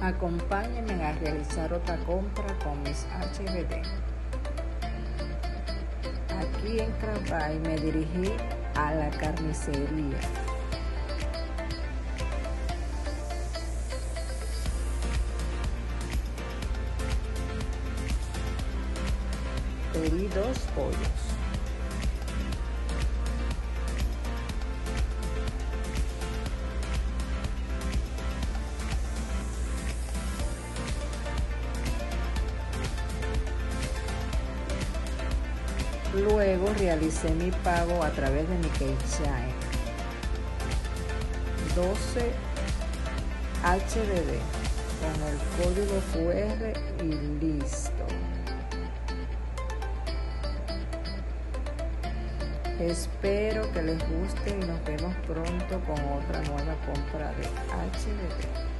Acompáñenme a realizar otra compra con mis HBD. Aquí en Crabay me dirigí a la carnicería. Pedí dos pollos. Luego realicé mi pago a través de mi KeyChain. 12 HDD con el código QR y listo. Espero que les guste y nos vemos pronto con otra nueva compra de HDD.